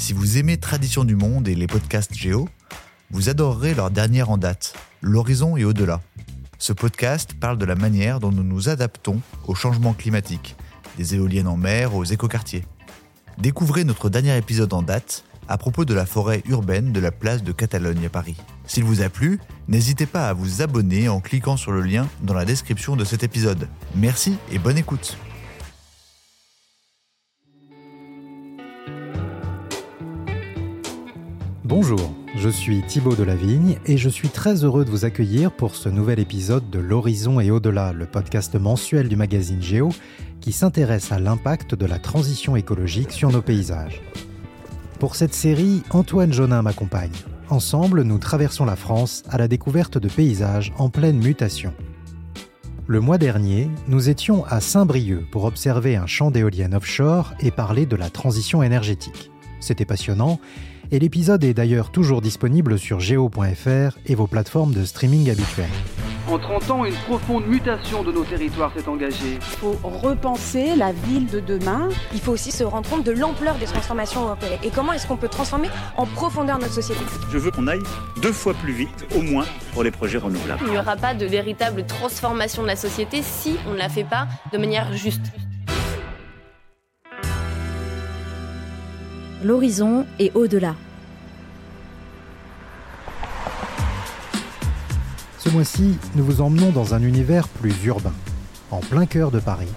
Si vous aimez Tradition du Monde et les podcasts Géo, vous adorerez leur dernière en date, L'horizon et au-delà. Ce podcast parle de la manière dont nous nous adaptons au changement climatique, des éoliennes en mer aux écoquartiers. Découvrez notre dernier épisode en date à propos de la forêt urbaine de la place de Catalogne à Paris. S'il vous a plu, n'hésitez pas à vous abonner en cliquant sur le lien dans la description de cet épisode. Merci et bonne écoute. Bonjour, je suis Thibaut Delavigne et je suis très heureux de vous accueillir pour ce nouvel épisode de L'Horizon et au-delà, le podcast mensuel du magazine Géo qui s'intéresse à l'impact de la transition écologique sur nos paysages. Pour cette série, Antoine Jonin m'accompagne. Ensemble, nous traversons la France à la découverte de paysages en pleine mutation. Le mois dernier, nous étions à Saint-Brieuc pour observer un champ d'éoliennes offshore et parler de la transition énergétique. C'était passionnant et l'épisode est d'ailleurs toujours disponible sur geo.fr et vos plateformes de streaming habituelles. En 30 ans, une profonde mutation de nos territoires s'est engagée. Il faut repenser la ville de demain. Il faut aussi se rendre compte de l'ampleur des transformations européennes et comment est-ce qu'on peut transformer en profondeur notre société? Je veux qu'on aille deux fois plus vite, au moins, pour les projets renouvelables. Il n'y aura pas de véritable transformation de la société si on ne la fait pas de manière juste. L'horizon est au-delà. Ce mois-ci, nous vous emmenons dans un univers plus urbain, en plein cœur de Paris,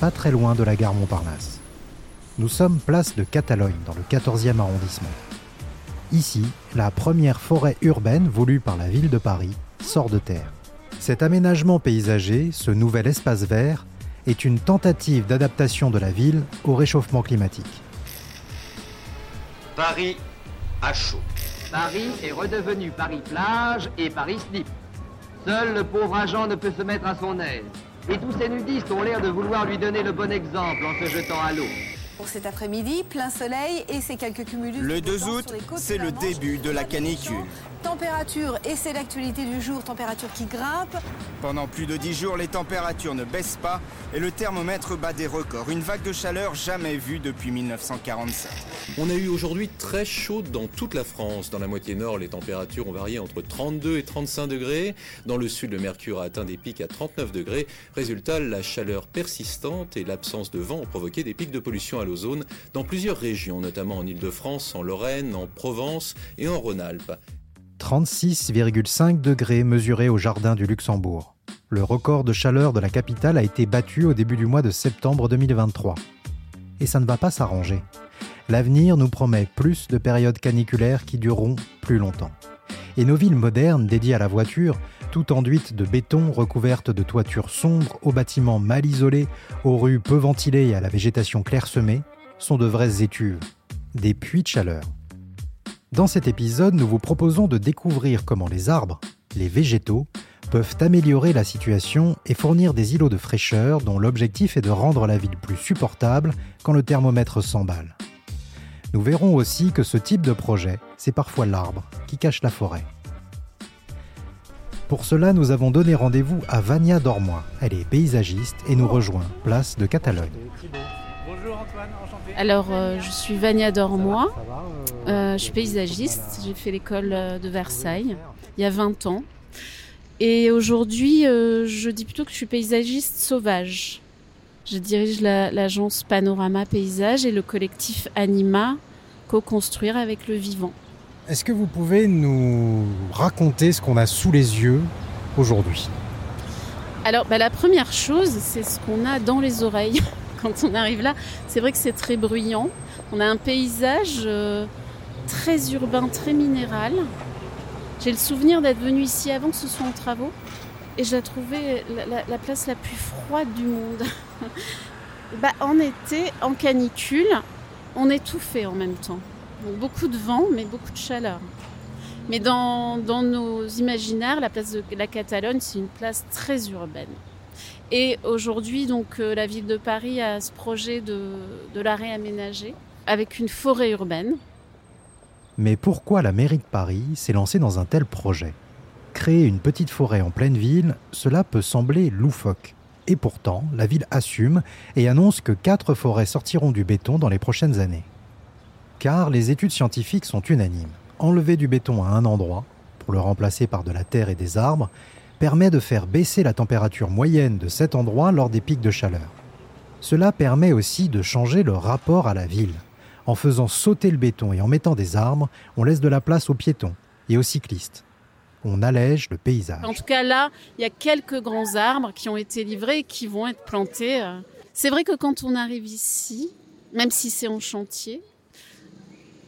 pas très loin de la gare Montparnasse. Nous sommes place de Catalogne, dans le 14e arrondissement. Ici, la première forêt urbaine voulue par la ville de Paris sort de terre. Cet aménagement paysager, ce nouvel espace vert, est une tentative d'adaptation de la ville au réchauffement climatique. Paris à chaud. Paris est redevenu Paris-Plage et Paris-Slip. Seul le pauvre agent ne peut se mettre à son aise. Et tous ces nudistes ont l'air de vouloir lui donner le bon exemple en se jetant à l'eau. Pour cet après-midi, plein soleil et ces quelques cumulus. Le 2 août, c'est le début de la canicule. Température, et c'est l'actualité du jour, température qui grimpe. Pendant plus de 10 jours, les températures ne baissent pas et le thermomètre bat des records. Une vague de chaleur jamais vue depuis 1947. On a eu aujourd'hui très chaud dans toute la France. Dans la moitié nord, les températures ont varié entre 32 et 35 degrés. Dans le sud, le mercure a atteint des pics à 39 degrés. Résultat, la chaleur persistante et l'absence de vent ont provoqué des pics de pollution à l'ozone dans plusieurs régions, notamment en Ile-de-France, en Lorraine, en Provence et en Rhône-Alpes. 36,5 degrés mesurés au jardin du Luxembourg. Le record de chaleur de la capitale a été battu au début du mois de septembre 2023. Et ça ne va pas s'arranger. L'avenir nous promet plus de périodes caniculaires qui dureront plus longtemps. Et nos villes modernes dédiées à la voiture, toutes enduites de béton, recouvertes de toitures sombres, aux bâtiments mal isolés, aux rues peu ventilées et à la végétation clairsemée, sont de vraies étuves, des puits de chaleur. Dans cet épisode, nous vous proposons de découvrir comment les arbres, les végétaux, peuvent améliorer la situation et fournir des îlots de fraîcheur dont l'objectif est de rendre la ville plus supportable quand le thermomètre s'emballe. Nous verrons aussi que ce type de projet, c'est parfois l'arbre qui cache la forêt. Pour cela, nous avons donné rendez-vous à Vania Dormois. Elle est paysagiste et nous rejoint place de Catalogne. Bonjour Antoine, enchanté. Alors, euh, je suis Vania Dormois, euh, je suis paysagiste, j'ai fait l'école euh, de Versailles il y a 20 ans. Et aujourd'hui, euh, je dis plutôt que je suis paysagiste sauvage. Je dirige l'agence Panorama Paysage et le collectif Anima, co-construire avec le vivant. Est-ce que vous pouvez nous raconter ce qu'on a sous les yeux aujourd'hui? Alors, bah, la première chose, c'est ce qu'on a dans les oreilles quand on arrive là. C'est vrai que c'est très bruyant. On a un paysage euh, très urbain, très minéral. J'ai le souvenir d'être venu ici avant que ce soit en travaux et trouvé la, la, la, place la plus froide du monde. bah, en été, en canicule, on étouffait en même temps. Beaucoup de vent, mais beaucoup de chaleur. Mais dans, dans nos imaginaires, la place de la Catalogne, c'est une place très urbaine. Et aujourd'hui, donc, euh, la ville de Paris a ce projet de, de la réaménager avec une forêt urbaine. Mais pourquoi la mairie de Paris s'est lancée dans un tel projet? Créer une petite forêt en pleine ville, cela peut sembler loufoque. Et pourtant, la ville assume et annonce que quatre forêts sortiront du béton dans les prochaines années. car les études scientifiques sont unanimes. Enlever du béton à un endroit, pour le remplacer par de la terre et des arbres, permet de faire baisser la température moyenne de cet endroit lors des pics de chaleur. Cela permet aussi de changer le rapport à la ville. En faisant sauter le béton et en mettant des arbres, on laisse de la place aux piétons et aux cyclistes. On allège le paysage. En tout cas, là, il y a quelques grands arbres qui ont été livrés et qui vont être plantés. euh. C'est vrai que quand on arrive ici, même si c'est en chantier,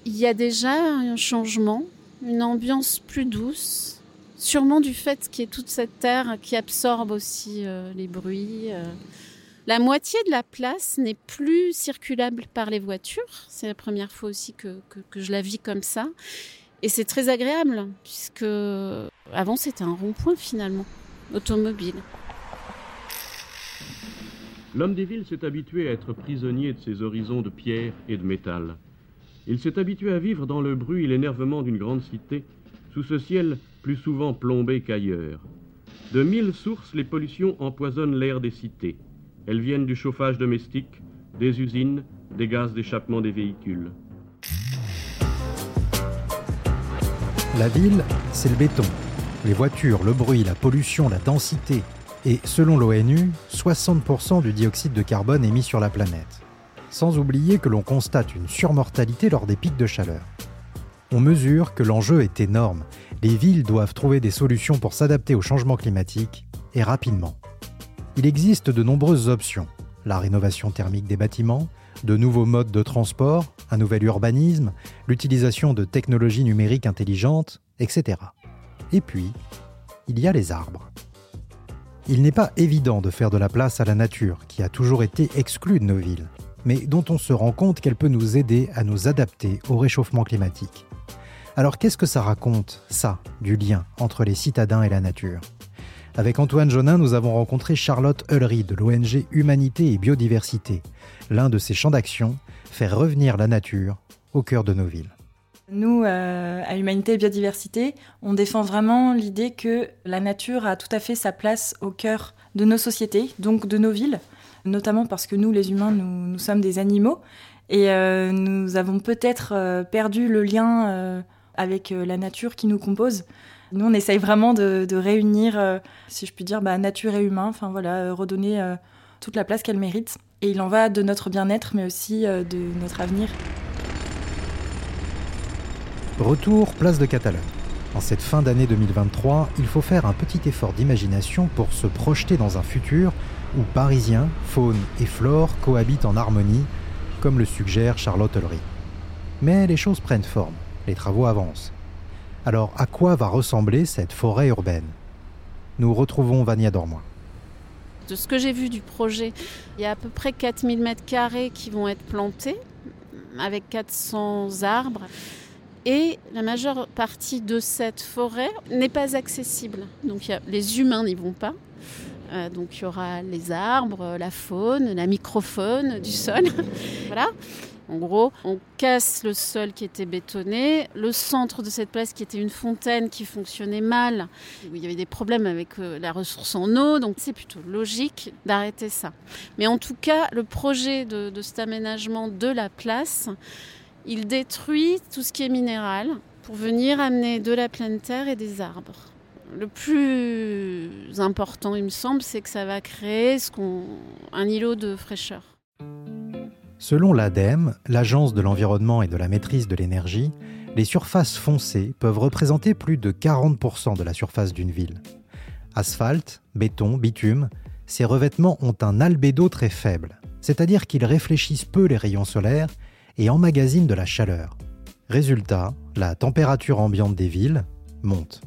il y a déjà un changement, une ambiance plus douce, sûrement du fait qu'il y ait toute cette terre qui absorbe aussi euh, les bruits. euh. La moitié de la place n'est plus circulable par les voitures. C'est la première fois aussi que, je la vis comme ça. Et c'est très agréable, puisque avant c'était un rond-point finalement, automobile. L'homme des villes s'est habitué à être prisonnier de ses horizons de pierre et de métal. Il s'est habitué à vivre dans le bruit et l'énervement d'une grande cité, sous ce ciel plus souvent plombé qu'ailleurs. De mille sources, les pollutions empoisonnent l'air des cités. Elles viennent du chauffage domestique, des usines, des gaz d'échappement des véhicules. La ville, c'est le béton. Les voitures, le bruit, la pollution, la densité. Et selon l'ONU, 60% du dioxyde de carbone émis sur la planète. Sans oublier que l'on constate une surmortalité lors des pics de chaleur. On mesure que l'enjeu est énorme. Les villes doivent trouver des solutions pour s'adapter au changement climatique, et rapidement. Il existe de nombreuses options. La rénovation thermique des bâtiments, de nouveaux modes de transport, un nouvel urbanisme, l'utilisation de technologies numériques intelligentes, etc. Et puis, il y a les arbres. Il n'est pas évident de faire de la place à la nature, qui a toujours été exclue de nos villes, mais dont on se rend compte qu'elle peut nous aider à nous adapter au réchauffement climatique. Alors qu'est-ce que ça raconte, ça, du lien entre les citadins et la nature? Avec Antoine Jonin, nous avons rencontré Charlotte Hullery de l'ONG Humanité et Biodiversité. L'un de ses champs d'action, faire revenir la nature au cœur de nos villes. Nous, euh, à Humanité et Biodiversité, on défend vraiment l'idée que la nature a tout à fait sa place au cœur de nos sociétés, donc de nos villes, notamment parce que nous, les humains, nous, sommes des animaux et euh, nous avons peut-être euh, perdu le lien avec la nature qui nous compose. Nous, on essaye vraiment de, réunir, euh, si je puis dire, bah, nature et humain, enfin voilà, euh, redonner euh, toute la place qu'elle mérite. Et il en va de notre bien-être, mais aussi de notre avenir. Retour place de Catalogne. En cette fin d'année 2023, il faut faire un petit effort d'imagination pour se projeter dans un futur où Parisiens, faune et flore cohabitent en harmonie, comme le suggère Charlotte Hullery. Mais les choses prennent forme, les travaux avancent. Alors à quoi va ressembler cette forêt urbaine? Nous retrouvons Vania Dormois. De ce que j'ai vu du projet, il y a à peu près 4000 mètres carrés qui vont être plantés, avec 400 arbres. Et la majeure partie de cette forêt n'est pas accessible. Donc les humains n'y vont pas. Euh, donc il y aura les arbres, la faune, la microfaune du sol. voilà. En gros, on casse le sol qui était bétonné, le centre de cette place qui était une fontaine qui fonctionnait mal, où il y avait des problèmes avec euh, la ressource en eau, donc c'est plutôt logique d'arrêter ça. Mais en tout cas, le projet de, cet aménagement de la place, il détruit tout ce qui est minéral pour venir amener de la pleine terre et des arbres. Le plus important, il me semble, c'est que ça va créer un îlot de fraîcheur. Selon l'ADEME, l'Agence de l'environnement et de la maîtrise de l'énergie, les surfaces foncées peuvent représenter plus de 40% de la surface d'une ville. Asphalte, béton, bitume, ces revêtements ont un albédo très faible, c'est-à-dire qu'ils réfléchissent peu les rayons solaires et emmagasinent de la chaleur. Résultat, la température ambiante des villes monte.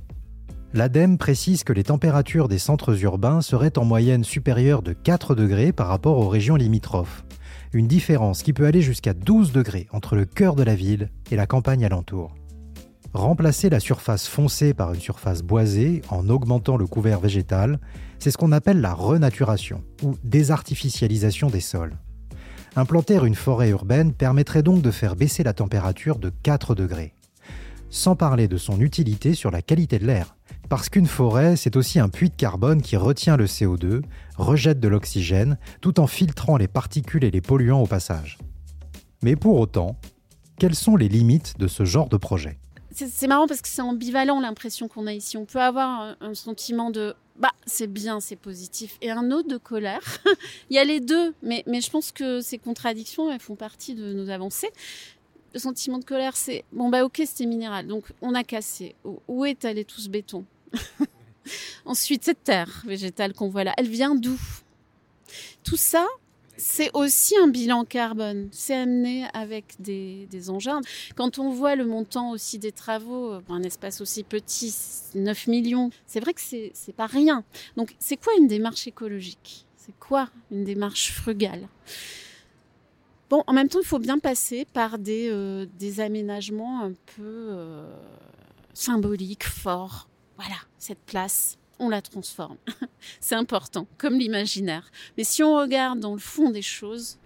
L'ADEME précise que les températures des centres urbains seraient en moyenne supérieures de 4 degrés par rapport aux régions limitrophes, une différence qui peut aller jusqu'à 12 degrés entre le cœur de la ville et la campagne alentour. Remplacer la surface foncée par une surface boisée en augmentant le couvert végétal, c'est ce qu'on appelle la renaturation ou désartificialisation des sols. Implanter une forêt urbaine permettrait donc de faire baisser la température de 4 degrés. Sans parler de son utilité sur la qualité de l'air, parce qu'une forêt, c'est aussi un puits de carbone qui retient le CO2, rejette de l'oxygène, tout en filtrant les particules et les polluants au passage. Mais pour autant, quelles sont les limites de ce genre de projet? C'est marrant parce que c'est ambivalent l'impression qu'on a ici. On peut avoir un, sentiment de bah c'est bien, c'est positif, et un autre de colère. Il y a les deux, mais, je pense que ces contradictions font partie de nos avancées. Le sentiment de colère, c'est bon bah ok c'était minéral, donc on a cassé. Où est allé tout ce béton? Ensuite cette terre végétale qu'on voit là, elle vient d'où? Tout ça, c'est aussi un bilan carbone. C'est amené avec des, engins. Quand on voit le montant aussi des travaux pour un espace aussi petit, 9 millions, c'est vrai que c'est, c'est pas rien. Donc, c'est quoi une démarche écologique? C'est quoi une démarche frugale? Bon, en même temps, il faut bien passer par des, euh, aménagements un peu euh, symboliques, forts. Voilà, cette place, on la transforme. c'est important, comme l'imaginaire. Mais si on regarde dans le fond des choses,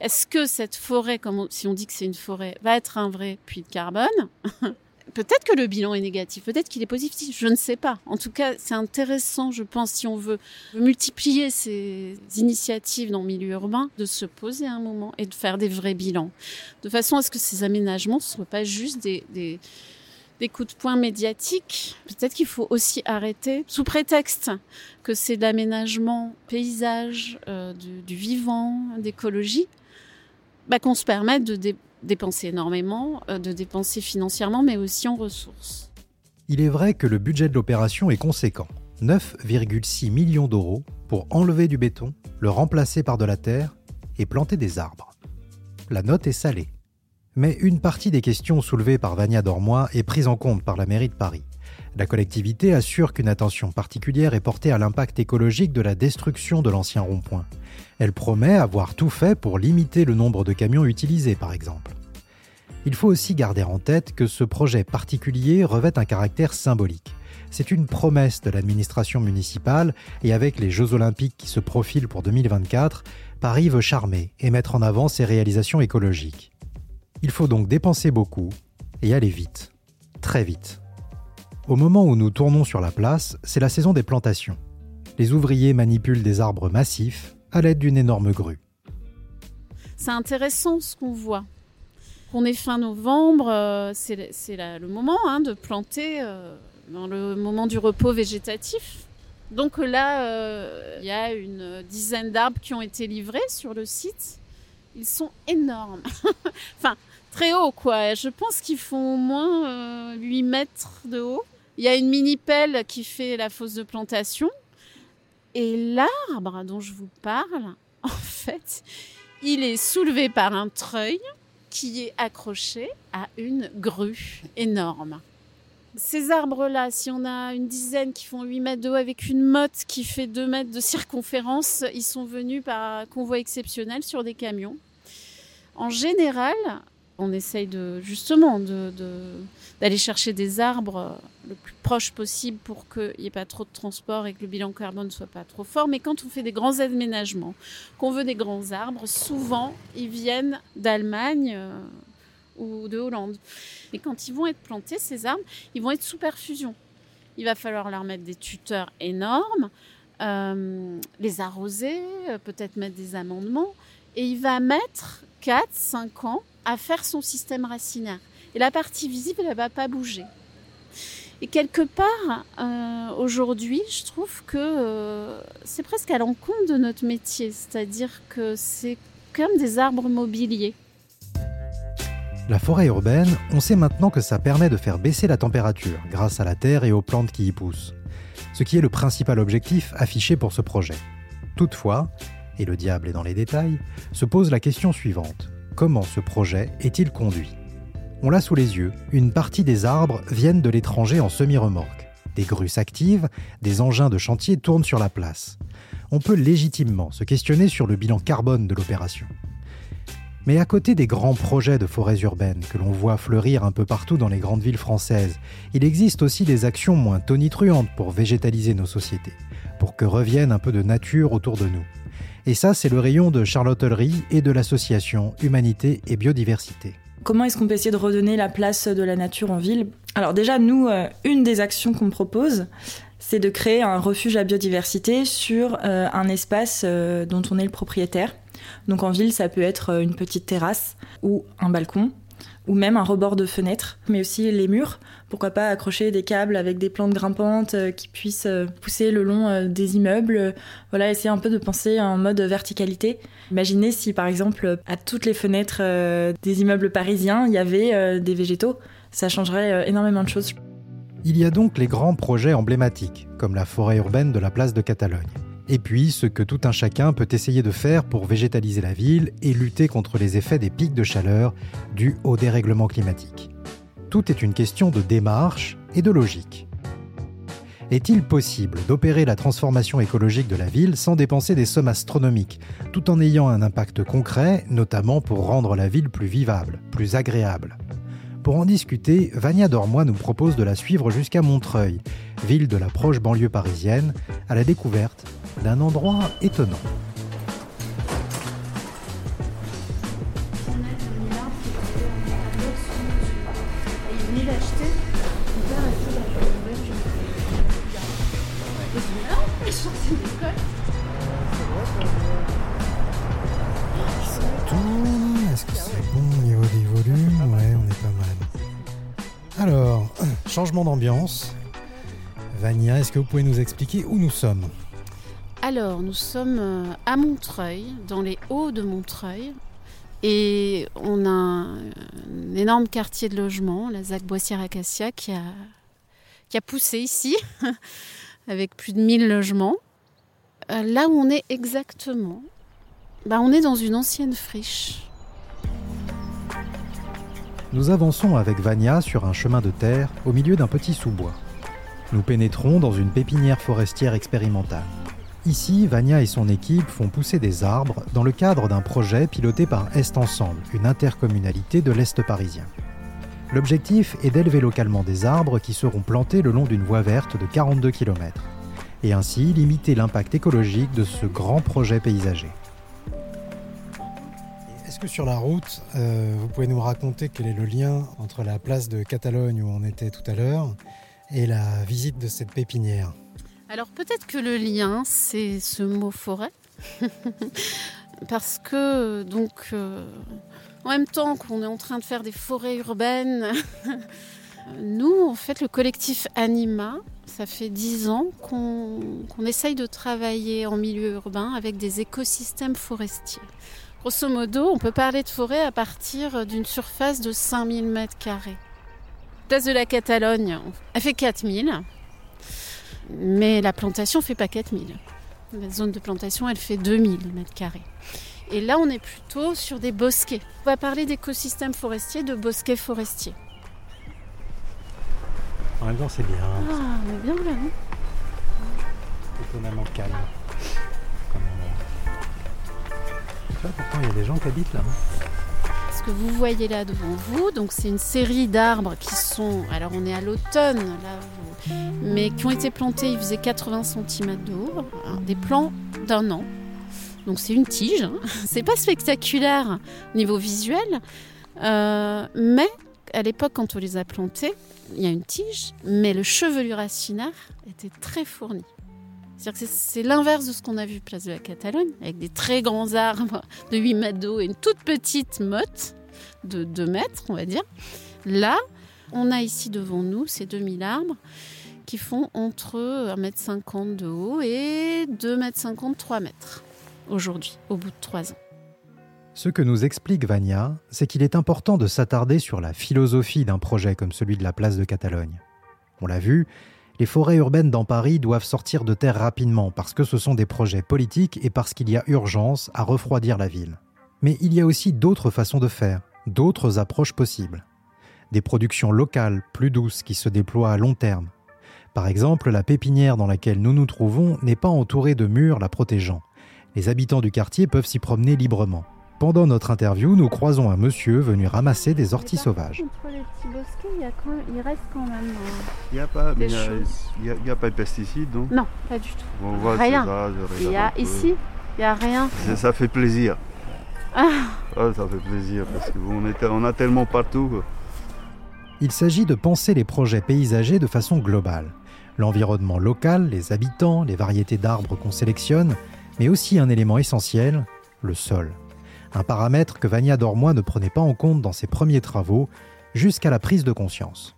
est-ce que cette forêt, si on dit que c'est une forêt, va être un vrai puits de carbone? Peut-être que le bilan est négatif, peut-être qu'il est positif, je ne sais pas. En tout cas, c'est intéressant, je pense, si on veut multiplier ces initiatives dans le milieu urbain, de se poser un moment et de faire des vrais bilans, de façon à ce que ces aménagements ne soient pas juste des des coups de poing médiatiques. Peut-être qu'il faut aussi arrêter, sous prétexte que c'est de l'aménagement paysage, euh, du, vivant, d'écologie, bah, qu'on se permette de dépenser énormément, euh, de dépenser financièrement, mais aussi en ressources. Il est vrai que le budget de l'opération est conséquent. 9,6 millions d'euros pour enlever du béton, le remplacer par de la terre et planter des arbres. La note est salée. Mais une partie des questions soulevées par Vania Dormois est prise en compte par la mairie de Paris. La collectivité assure qu'une attention particulière est portée à l'impact écologique de la destruction de l'ancien rond-point. Elle promet avoir tout fait pour limiter le nombre de camions utilisés, par exemple. Il faut aussi garder en tête que ce projet particulier revêt un caractère symbolique. C'est une promesse de l'administration municipale et avec les Jeux olympiques qui se profilent pour 2024, Paris veut charmer et mettre en avant ses réalisations écologiques. Il faut donc dépenser beaucoup et aller vite, très vite. Au moment où nous tournons sur la place, c'est la saison des plantations. Les ouvriers manipulent des arbres massifs à l'aide d'une énorme grue. C'est intéressant ce qu'on voit. On est fin novembre, euh, c'est le moment hein, de planter euh, dans le moment du repos végétatif. Donc là, euh, il y a une dizaine d'arbres qui ont été livrés sur le site. Ils sont énormes. très haut, quoi. Je pense qu'ils font au moins 8 euh, mètres de haut. Il y a une mini pelle qui fait la fosse de plantation. Et l'arbre dont je vous parle, en fait, il est soulevé par un treuil qui est accroché à une grue énorme. Ces arbres-là, si on a une dizaine qui font 8 mètres de haut avec une motte qui fait 2 mètres de circonférence, ils sont venus par convoi exceptionnel sur des camions. En général, on essaye de justement d'aller chercher des arbres le plus proche possible pour qu'il n'y ait pas trop de transport et que le bilan carbone ne soit pas trop fort. Mais quand on fait des grands aménagements, qu'on veut des grands arbres, souvent ils viennent d'Allemagne euh, ou de Hollande. Et quand ils vont être plantés, ces arbres, ils vont être sous perfusion. Il va falloir leur mettre des tuteurs énormes, euh, les arroser, euh, peut-être mettre des amendements. Et il va mettre 4-5 ans à faire son système racinaire. Et la partie visible, elle ne va pas bouger. Et quelque part, euh, aujourd'hui, je trouve que euh, c'est presque à l'encontre de notre métier, c'est-à-dire que c'est comme des arbres mobiliers. La forêt urbaine, on sait maintenant que ça permet de faire baisser la température grâce à la terre et aux plantes qui y poussent, ce qui est le principal objectif affiché pour ce projet. Toutefois, et le diable est dans les détails, se pose la question suivante comment ce projet est-il conduit On l'a sous les yeux, une partie des arbres viennent de l'étranger en semi-remorque. Des grues s'activent, des engins de chantier tournent sur la place. On peut légitimement se questionner sur le bilan carbone de l'opération. Mais à côté des grands projets de forêts urbaines que l'on voit fleurir un peu partout dans les grandes villes françaises, il existe aussi des actions moins tonitruantes pour végétaliser nos sociétés, pour que revienne un peu de nature autour de nous. Et ça, c'est le rayon de charlotellerie et de l'association Humanité et Biodiversité. Comment est-ce qu'on peut essayer de redonner la place de la nature en ville? Alors déjà, nous, euh, une des actions qu'on propose, c'est de créer un refuge à biodiversité sur euh, un espace euh, dont on est le propriétaire. Donc en ville, ça peut être une petite terrasse ou un balcon ou même un rebord de fenêtre, mais aussi les murs. Pourquoi pas accrocher des câbles avec des plantes grimpantes euh, qui puissent euh, pousser le long euh, des immeubles. Voilà, essayer un peu de penser en mode verticalité. Imaginez si par exemple à toutes les fenêtres des immeubles parisiens, il y avait des végétaux. Ça changerait énormément de choses. Il y a donc les grands projets emblématiques, comme la forêt urbaine de la place de Catalogne. Et puis ce que tout un chacun peut essayer de faire pour végétaliser la ville et lutter contre les effets des pics de chaleur dus au dérèglement climatique. Tout est une question de démarche et de logique. Est-il possible d'opérer la transformation écologique de la ville sans dépenser des sommes astronomiques, tout en ayant un impact concret, notamment pour rendre la ville plus vivable, plus agréable? Pour en discuter, Vania Dormois nous propose de la suivre jusqu'à Montreuil, ville de la proche banlieue parisienne, à la découverte d'un endroit étonnant. Changement d'ambiance. Vania, est-ce que vous pouvez nous expliquer où nous sommes? Alors, nous sommes euh, à Montreuil, dans les hauts de Montreuil, et on a un, énorme quartier de logement, la ZAC Boissière-Acacia, qui a, poussé ici, avec plus de 1000 logements. Euh, là où on est exactement, bah on est dans une ancienne friche. Nous avançons avec Vania sur un chemin de terre au milieu d'un petit sous-bois. Nous pénétrons dans une pépinière forestière expérimentale. Ici, Vania et son équipe font pousser des arbres dans le cadre d'un projet piloté par Est Ensemble, une intercommunalité de l'Est parisien. L'objectif est d'élever localement des arbres qui seront plantés le long d'une voie verte de 42 km, et ainsi limiter l'impact écologique de ce grand projet paysager. Est-ce que sur la route, euh, vous pouvez nous raconter quel est le lien entre la place de Catalogne où on était tout à l'heure et la visite de cette pépinière? Alors peut-être que le lien, c'est ce mot forêt. Parce que donc euh, en même temps qu'on est en train de faire des forêts urbaines, nous en fait le collectif Anima, ça fait dix ans qu'on essaye de travailler en milieu urbain avec des écosystèmes forestiers. Grosso modo, on peut parler de forêt à partir d'une surface de 5000 m2. Place de la Catalogne, elle fait 4000. Mais la plantation fait pas 4000. La zone de plantation, elle fait 2000 mètres carrés. Et là, on est plutôt sur des bosquets. On va parler d'écosystèmes forestiers, de bosquets forestiers. En même temps, c'est bien. Ah, on est bien là, non Étonnamment calme. Pourtant, il y a des gens qui habitent là. Hein que vous voyez là devant vous, donc c'est une série d'arbres qui sont, alors on est à l'automne là, mais qui ont été plantés, ils faisaient 80 cm de hein, des plants d'un an. Donc c'est une tige, hein. c'est pas spectaculaire au niveau visuel, euh, mais à l'époque quand on les a plantés, il y a une tige, mais le chevelu racinaire était très fourni. C'est l'inverse de ce qu'on a vu place de la Catalogne, avec des très grands arbres de 8 mètres d'eau et une toute petite motte de 2 mètres, on va dire. Là, on a ici devant nous ces 2000 arbres qui font entre 1,50 m de haut et 2,50 m, 3 mètres aujourd'hui, au bout de 3 ans. Ce que nous explique Vania, c'est qu'il est important de s'attarder sur la philosophie d'un projet comme celui de la place de Catalogne. On l'a vu, les forêts urbaines dans Paris doivent sortir de terre rapidement parce que ce sont des projets politiques et parce qu'il y a urgence à refroidir la ville. Mais il y a aussi d'autres façons de faire, d'autres approches possibles. Des productions locales plus douces qui se déploient à long terme. Par exemple, la pépinière dans laquelle nous nous trouvons n'est pas entourée de murs la protégeant. Les habitants du quartier peuvent s'y promener librement. Pendant notre interview, nous croisons un monsieur venu ramasser des orties sauvages. Entre les petits bosquets, il, y a quand il reste quand même. il n'y a, pas, il a, pas de pesticides, non? Non, pas du tout. On voit rien. il y a, ici, il n'y a rien. Ça fait plaisir. Ah. ah. ça fait plaisir parce qu'on on a tellement partout. Il s'agit de penser les projets paysagers de façon globale. L'environnement local, les habitants, les variétés d'arbres qu'on sélectionne, mais aussi un élément essentiel, le sol. Un paramètre que Vania Dormois ne prenait pas en compte dans ses premiers travaux, jusqu'à la prise de conscience.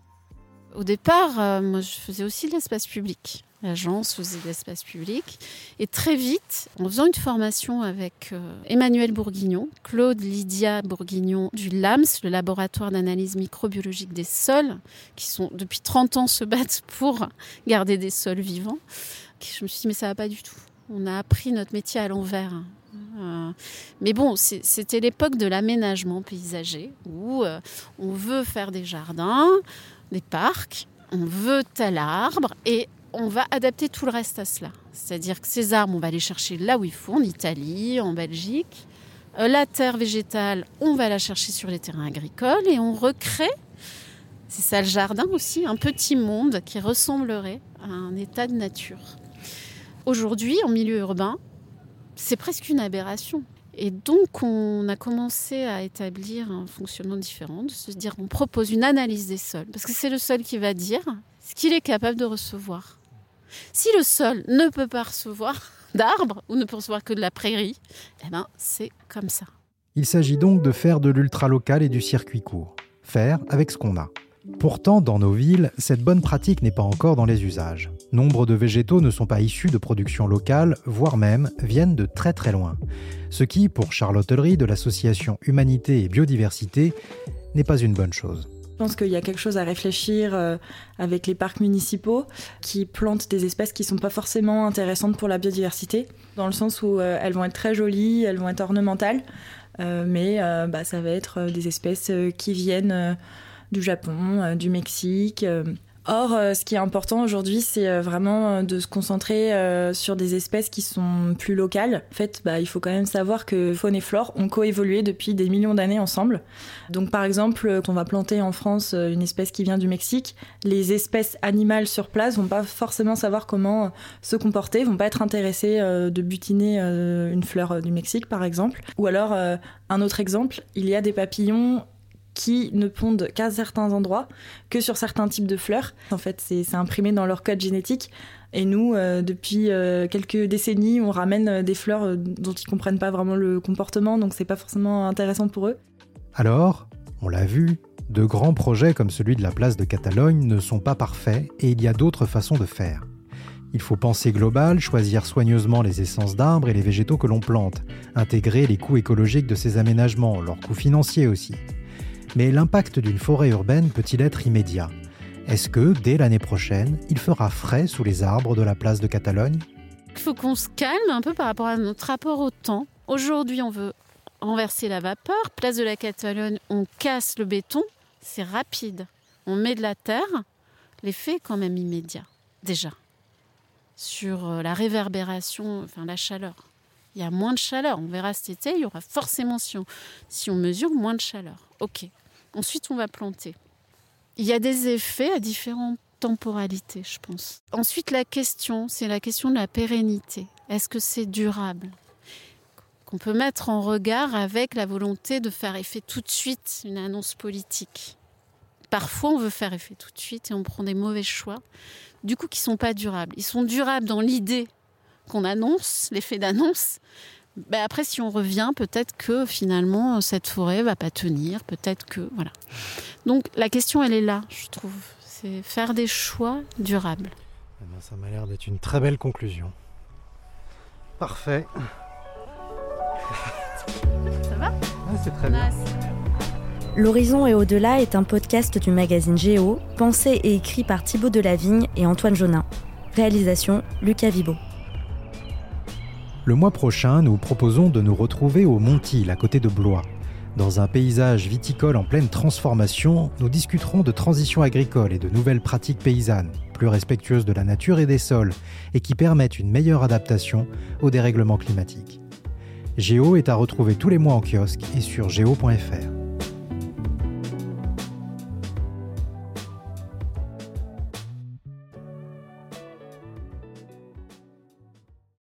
Au départ, euh, moi, je faisais aussi de l'espace public. L'agence faisait de l'espace public. Et très vite, en faisant une formation avec euh, Emmanuel Bourguignon, Claude Lydia Bourguignon du LAMS, le laboratoire d'analyse microbiologique des sols, qui sont depuis 30 ans se battent pour garder des sols vivants, je me suis dit, mais ça va pas du tout. On a appris notre métier à l'envers. Euh, mais bon, c'était l'époque de l'aménagement paysager où on veut faire des jardins, des parcs, on veut tel arbre et on va adapter tout le reste à cela. C'est-à-dire que ces arbres, on va les chercher là où il faut, en Italie, en Belgique. Euh, la terre végétale, on va la chercher sur les terrains agricoles et on recrée, c'est ça le jardin aussi, un petit monde qui ressemblerait à un état de nature. Aujourd'hui, en milieu urbain, c'est presque une aberration. Et donc, on a commencé à établir un fonctionnement différent, de se dire on propose une analyse des sols, parce que c'est le sol qui va dire ce qu'il est capable de recevoir. Si le sol ne peut pas recevoir d'arbres ou ne peut recevoir que de la prairie, eh ben, c'est comme ça. Il s'agit donc de faire de l'ultra-local et du circuit court. Faire avec ce qu'on a. Pourtant, dans nos villes, cette bonne pratique n'est pas encore dans les usages. Nombre de végétaux ne sont pas issus de production locale, voire même viennent de très très loin. Ce qui, pour Charlotte de l'association Humanité et Biodiversité, n'est pas une bonne chose. Je pense qu'il y a quelque chose à réfléchir euh, avec les parcs municipaux qui plantent des espèces qui ne sont pas forcément intéressantes pour la biodiversité, dans le sens où euh, elles vont être très jolies, elles vont être ornementales, euh, mais bah, ça va être des espèces qui viennent du Japon, du Mexique. Euh. Or, euh, ce qui est important aujourd'hui, c'est vraiment de se concentrer sur des espèces qui sont plus locales. En fait, bah, il faut quand même savoir que faune et flore ont coévolué depuis des millions d'années ensemble. Donc, par exemple, quand on va planter en France une espèce qui vient du Mexique, les espèces animales sur place vont pas forcément savoir comment se comporter, vont pas être intéressées de butiner une fleur du Mexique, par exemple. Ou alors, un autre exemple, il y a des papillons qui ne pondent qu'à certains endroits, que sur certains types de fleurs. En fait, c'est imprimé dans leur code génétique. Et nous, euh, depuis euh, quelques décennies, on ramène euh, des fleurs dont ils comprennent pas vraiment le comportement, donc c'est pas forcément intéressant pour eux. Alors, on l'a vu, de grands projets comme celui de la place de Catalogne ne sont pas parfaits et il y a d'autres façons de faire. Il faut penser global, choisir soigneusement les essences d'arbres et les végétaux que l'on plante, intégrer les coûts écologiques de ces aménagements, leurs coûts financiers aussi. Mais l'impact d'une forêt urbaine peut-il être immédiat? Est-ce que, dès l'année prochaine, il fera frais sous les arbres de la place de Catalogne? Il faut qu'on se calme un peu par rapport à notre rapport au temps. Aujourd'hui, on veut renverser la vapeur. Place de la Catalogne, on casse le béton. C'est rapide. On met de la terre. L'effet est quand même immédiat, déjà. Sur euh, la réverbération, enfin la chaleur. Il y a moins de chaleur. On verra cet été, il y aura forcément, si on, si on mesure, moins de chaleur. OK. Ensuite, on va planter. Il y a des effets à différentes temporalités, je pense. Ensuite, la question, c'est la question de la pérennité. Est-ce que c'est durable? Qu'on peut mettre en regard avec la volonté de faire effet tout de suite une annonce politique. Parfois, on veut faire effet tout de suite et on prend des mauvais choix, du coup, qui ne sont pas durables. Ils sont durables dans l'idée qu'on annonce, l'effet d'annonce, ben après, si on revient, peut-être que finalement, cette forêt va pas tenir, peut-être que. Voilà. Donc, la question, elle est là, je trouve. C'est faire des choix durables. Eh ben, ça m'a l'air d'être une très belle conclusion. Parfait. Ça va? C'est très bien. L'Horizon et au-delà est un podcast du magazine Géo, pensé et écrit par Thibaut Delavigne et Antoine Jonin. Réalisation Lucas Vibo. Le mois prochain, nous proposons de nous retrouver au Montil, à côté de Blois. Dans un paysage viticole en pleine transformation, nous discuterons de transition agricole et de nouvelles pratiques paysannes, plus respectueuses de la nature et des sols, et qui permettent une meilleure adaptation au dérèglement climatique. Géo est à retrouver tous les mois en kiosque et sur géo.fr.